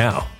now.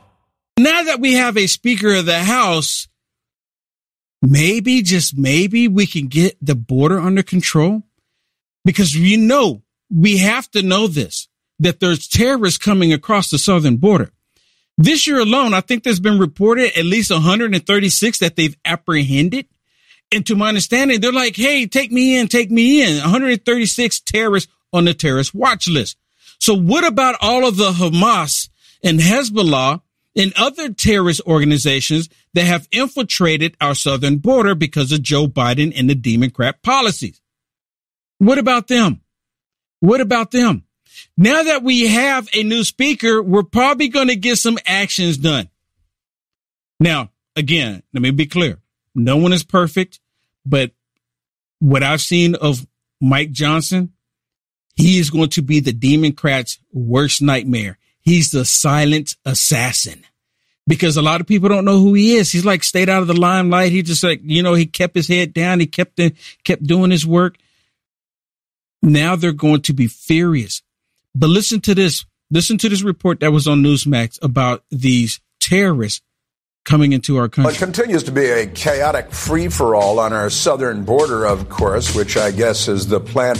Now that we have a Speaker of the House, maybe, just maybe, we can get the border under control. Because you know, we have to know this that there's terrorists coming across the southern border. This year alone, I think there's been reported at least 136 that they've apprehended. And to my understanding, they're like, Hey, take me in, take me in. 136 terrorists on the terrorist watch list. So what about all of the Hamas and Hezbollah and other terrorist organizations that have infiltrated our southern border because of Joe Biden and the Democrat policies? What about them? What about them? Now that we have a new speaker, we're probably going to get some actions done. Now, again, let me be clear. No one is perfect, but what I've seen of Mike Johnson, he is going to be the Democrats' worst nightmare. He's the silent assassin because a lot of people don't know who he is. He's like stayed out of the limelight. He just like, you know, he kept his head down. He kept, the, kept doing his work. Now they're going to be furious. But listen to this. Listen to this report that was on Newsmax about these terrorists coming into our country. It continues to be a chaotic free for all on our southern border, of course, which I guess is the plan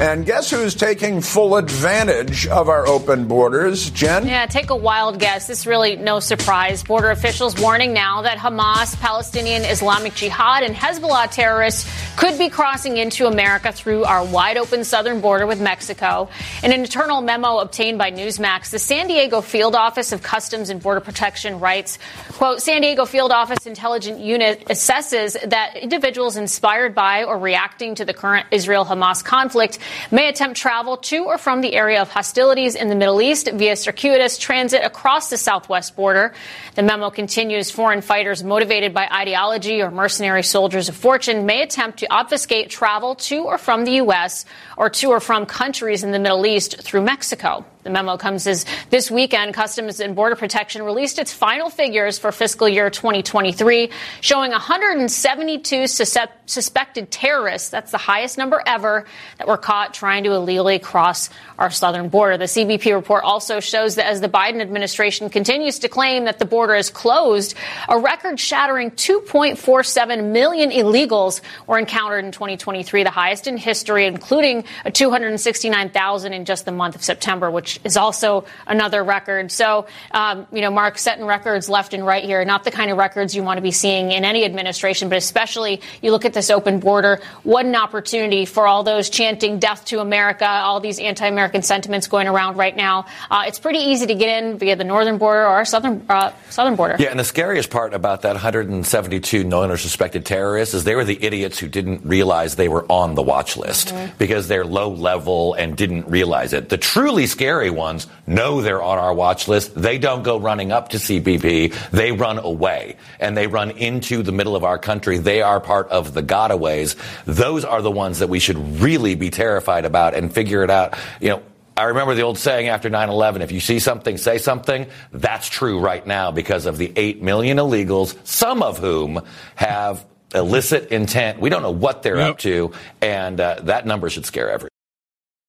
and guess who's taking full advantage of our open borders, Jen? Yeah, take a wild guess. This really no surprise. Border officials warning now that Hamas, Palestinian Islamic Jihad, and Hezbollah terrorists could be crossing into America through our wide open southern border with Mexico. In an internal memo obtained by Newsmax, the San Diego Field Office of Customs and Border Protection writes, quote, San Diego Field Office Intelligence Unit assesses that individuals inspired by or reacting to the current Israel-Hamas conflict may attempt travel to or from the area of hostilities in the Middle East via circuitous transit across the southwest border. The memo continues foreign fighters motivated by ideology or mercenary soldiers of fortune may attempt to obfuscate travel to or from the U.S. or to or from countries in the Middle East through Mexico. The memo comes as this weekend, Customs and Border Protection released its final figures for fiscal year 2023, showing 172 suspected terrorists. That's the highest number ever that were caught trying to illegally cross our southern border. The CBP report also shows that as the Biden administration continues to claim that the border is closed, a record shattering 2.47 million illegals were encountered in 2023, the highest in history, including 269,000 in just the month of September, which which is also another record. So, um, you know, Mark setting records left and right here, not the kind of records you want to be seeing in any administration, but especially you look at this open border. What an opportunity for all those chanting death to America, all these anti American sentiments going around right now. Uh, it's pretty easy to get in via the northern border or southern, uh, southern border. Yeah, and the scariest part about that 172 known or suspected terrorists is they were the idiots who didn't realize they were on the watch list mm-hmm. because they're low level and didn't realize it. The truly scary scary ones know they're on our watch list. They don't go running up to CBP. They run away and they run into the middle of our country. They are part of the gotaways. Those are the ones that we should really be terrified about and figure it out. You know, I remember the old saying after 9-11, if you see something, say something. That's true right now because of the 8 million illegals, some of whom have illicit intent. We don't know what they're yep. up to, and uh, that number should scare everyone.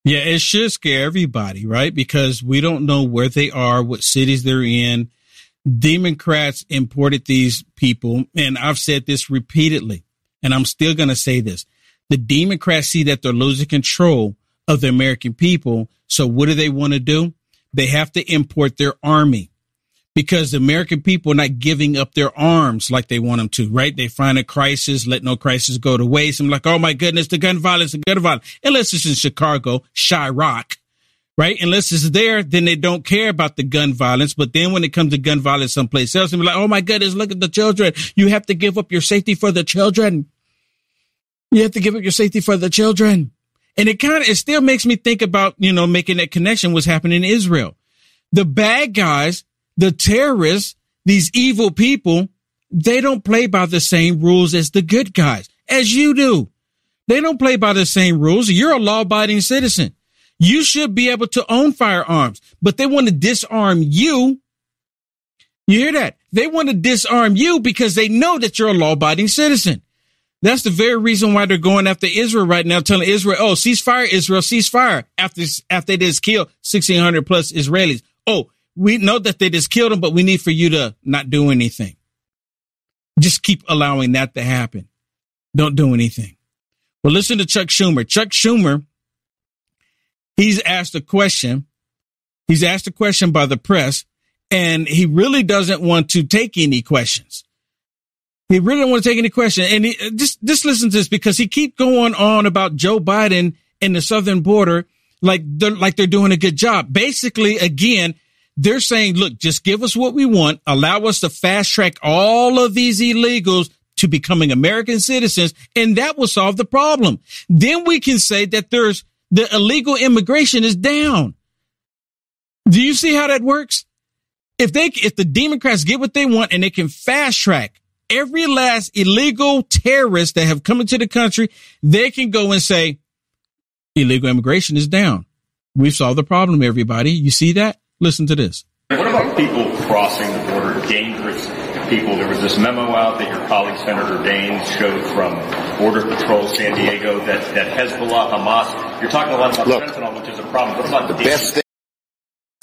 Yeah, it should scare everybody, right? Because we don't know where they are, what cities they're in. Democrats imported these people, and I've said this repeatedly, and I'm still going to say this. The Democrats see that they're losing control of the American people. So what do they want to do? They have to import their army because the American people are not giving up their arms like they want them to, right? They find a crisis, let no crisis go to waste. I'm like, oh my goodness, the gun violence, the gun violence. Unless it's in Chicago, Chiraq, right? Unless it's there, then they don't care about the gun violence. But then when it comes to gun violence someplace else, they're like, oh my goodness, look at the children. You have to give up your safety for the children. You have to give up your safety for the children. And it kind of, it still makes me think about, you know, making that connection what's happening in Israel. The bad guys the terrorists, these evil people, they don't play by the same rules as the good guys, as you do. They don't play by the same rules. You're a law abiding citizen. You should be able to own firearms, but they want to disarm you. You hear that? They want to disarm you because they know that you're a law abiding citizen. That's the very reason why they're going after Israel right now, telling Israel, oh, ceasefire, Israel, ceasefire after, after they just killed 1600 plus Israelis. Oh, we know that they just killed him, but we need for you to not do anything. Just keep allowing that to happen. Don't do anything. Well, listen to Chuck Schumer. Chuck Schumer, he's asked a question. He's asked a question by the press, and he really doesn't want to take any questions. He really don't want to take any questions. And he, uh, just, just listen to this because he keep going on about Joe Biden and the southern border like they're, like they're doing a good job. Basically, again, they're saying, look, just give us what we want. Allow us to fast track all of these illegals to becoming American citizens. And that will solve the problem. Then we can say that there's the illegal immigration is down. Do you see how that works? If they, if the Democrats get what they want and they can fast track every last illegal terrorist that have come into the country, they can go and say illegal immigration is down. We've solved the problem, everybody. You see that? Listen to this. What about people crossing the border, dangerous people? There was this memo out that your colleague Senator Daines showed from Border Patrol San Diego that, that Hezbollah, Hamas, you're talking a lot about Look, fentanyl, which is a problem. What about the best thing?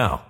now.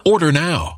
Order now.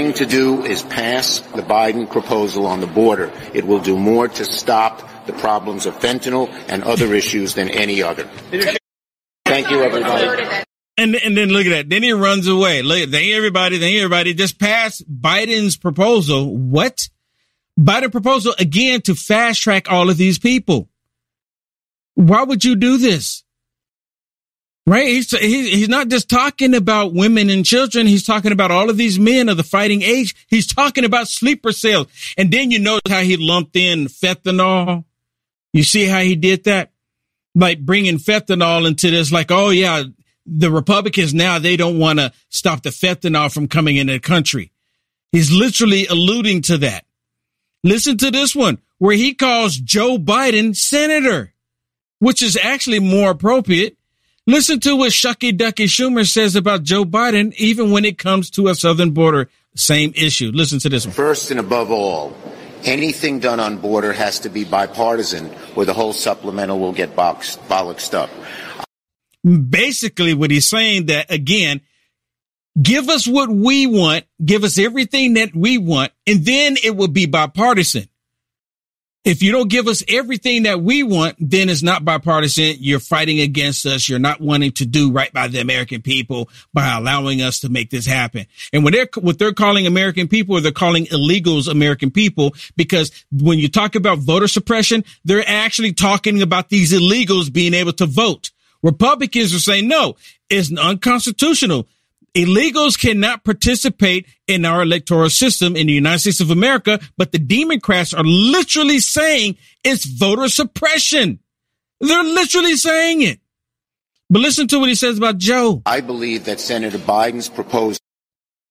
Thing to do is pass the Biden proposal on the border. It will do more to stop the problems of fentanyl and other issues than any other. Thank you, everybody. And and then look at that. Then he runs away. Look, thank everybody. Thank everybody. Just pass Biden's proposal. What? Biden proposal again to fast track all of these people. Why would you do this? Right? He's, he's not just talking about women and children. He's talking about all of these men of the fighting age. He's talking about sleeper cells. And then you notice how he lumped in fentanyl. You see how he did that? Like bringing fentanyl into this, like, oh yeah, the Republicans now, they don't want to stop the fentanyl from coming into the country. He's literally alluding to that. Listen to this one where he calls Joe Biden senator, which is actually more appropriate Listen to what Shucky Ducky Schumer says about Joe Biden, even when it comes to a southern border, same issue. Listen to this one. First and above all, anything done on border has to be bipartisan, or the whole supplemental will get boxed, bollocksed up. Basically, what he's saying that again, give us what we want, give us everything that we want, and then it will be bipartisan. If you don't give us everything that we want, then it's not bipartisan. You're fighting against us. You're not wanting to do right by the American people by allowing us to make this happen. And when they're, what they're calling American people, they're calling illegals American people because when you talk about voter suppression, they're actually talking about these illegals being able to vote. Republicans are saying, no, it's unconstitutional illegals cannot participate in our electoral system in the United States of America, but the Democrats are literally saying it's voter suppression. They're literally saying it. But listen to what he says about Joe. I believe that Senator Biden's proposal.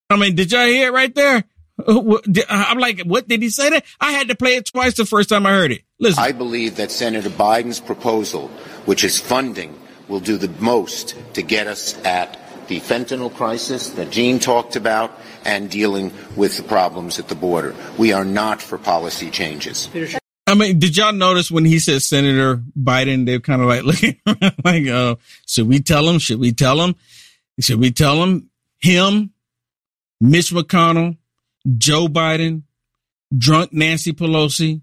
I mean, did y'all hear it right there? Uh, uh, I'm like, what did he say that? I had to play it twice the first time I heard it. Listen. I believe that Senator Biden's proposal, which is funding, will do the most to get us at the fentanyl crisis that Gene talked about and dealing with the problems at the border. We are not for policy changes. I mean, did y'all notice when he said Senator Biden, they're kind of like looking like, oh, should we tell him? Should we tell him? Should we tell him? Him, Mitch McConnell, Joe Biden, drunk Nancy Pelosi,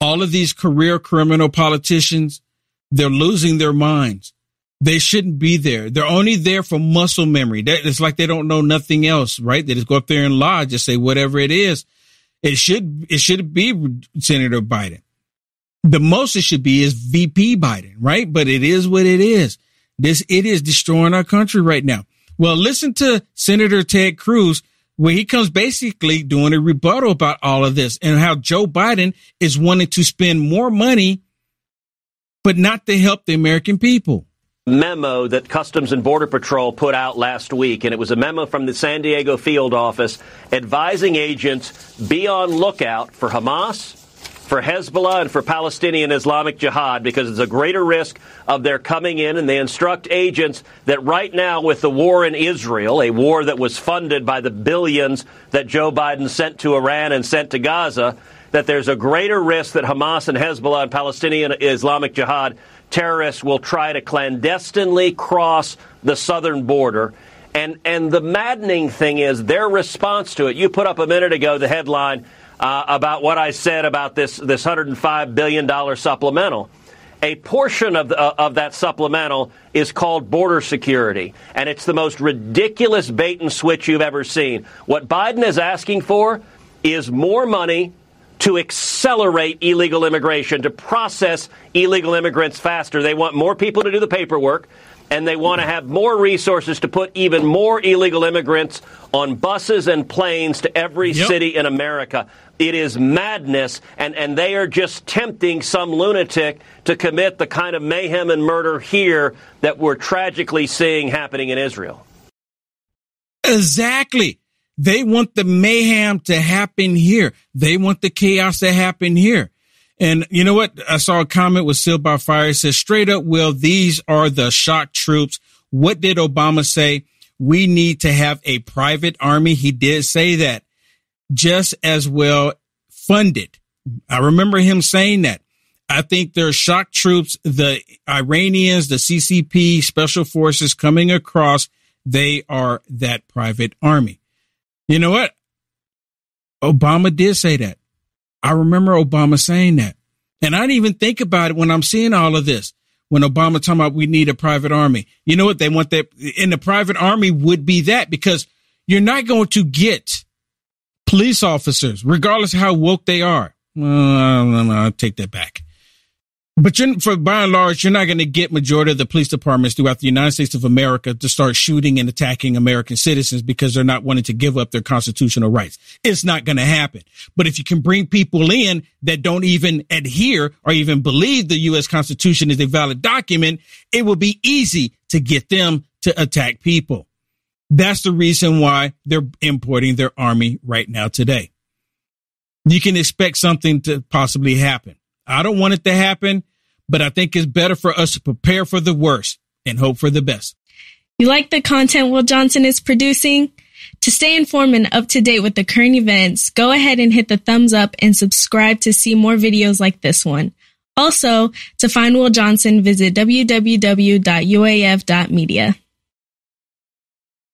all of these career criminal politicians, they're losing their minds. They shouldn't be there. They're only there for muscle memory. It's like they don't know nothing else, right? They just go up there and lie, just say whatever it is. It should, it should be Senator Biden. The most it should be is VP Biden, right? But it is what it is. This, it is destroying our country right now. Well, listen to Senator Ted Cruz where he comes basically doing a rebuttal about all of this and how Joe Biden is wanting to spend more money, but not to help the American people memo that Customs and Border Patrol put out last week, and it was a memo from the San Diego field office advising agents be on lookout for Hamas, for Hezbollah, and for Palestinian Islamic Jihad because it's a greater risk of their coming in, and they instruct agents that right now with the war in Israel, a war that was funded by the billions that Joe Biden sent to Iran and sent to Gaza, that there's a greater risk that Hamas and Hezbollah and Palestinian Islamic Jihad terrorists will try to clandestinely cross the southern border. And, and the maddening thing is their response to it. You put up a minute ago the headline uh, about what I said about this, this $105 billion supplemental. A portion of, the, uh, of that supplemental is called border security, and it's the most ridiculous bait and switch you've ever seen. What Biden is asking for is more money to accelerate illegal immigration, to process illegal immigrants faster. They want more people to do the paperwork, and they want to have more resources to put even more illegal immigrants on buses and planes to every yep. city in America. It is madness, and, and they are just tempting some lunatic to commit the kind of mayhem and murder here that we're tragically seeing happening in Israel. Exactly. They want the mayhem to happen here. They want the chaos to happen here. And you know what? I saw a comment with Sealed by Fire. It says straight up, well, these are the shock troops. What did Obama say? We need to have a private army. He did say that just as well funded. I remember him saying that. I think there are shock troops, the Iranians, the CCP, special forces coming across. They are that private army. You know what? Obama did say that. I remember Obama saying that. And I didn't even think about it when I'm seeing all of this. When Obama talking about we need a private army. You know what? They want that in the private army would be that because you're not going to get police officers, regardless of how woke they are. Well, I'll take that back. But you're, for by and large, you're not going to get majority of the police departments throughout the United States of America to start shooting and attacking American citizens because they're not wanting to give up their constitutional rights. It's not going to happen. But if you can bring people in that don't even adhere or even believe the U.S. Constitution is a valid document, it will be easy to get them to attack people. That's the reason why they're importing their army right now today. You can expect something to possibly happen. I don't want it to happen, but I think it's better for us to prepare for the worst and hope for the best. You like the content Will Johnson is producing? To stay informed and up to date with the current events, go ahead and hit the thumbs up and subscribe to see more videos like this one. Also, to find Will Johnson, visit www.uaf.media.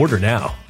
Order now.